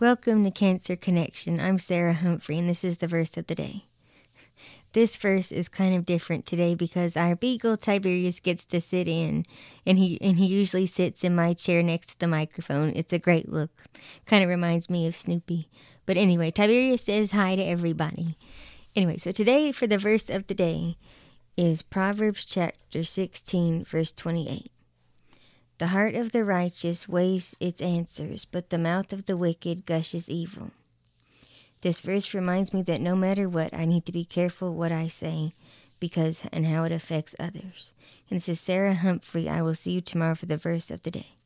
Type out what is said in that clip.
Welcome to Cancer Connection. I'm Sarah Humphrey, and this is the verse of the day. This verse is kind of different today because our beagle Tiberius gets to sit in, and he and he usually sits in my chair next to the microphone. It's a great look. Kind of reminds me of Snoopy. But anyway, Tiberius says hi to everybody. Anyway, so today for the verse of the day is Proverbs chapter 16, verse 28. The heart of the righteous weighs its answers, but the mouth of the wicked gushes evil. This verse reminds me that no matter what, I need to be careful what I say because and how it affects others. And this is Sarah Humphrey. I will see you tomorrow for the verse of the day.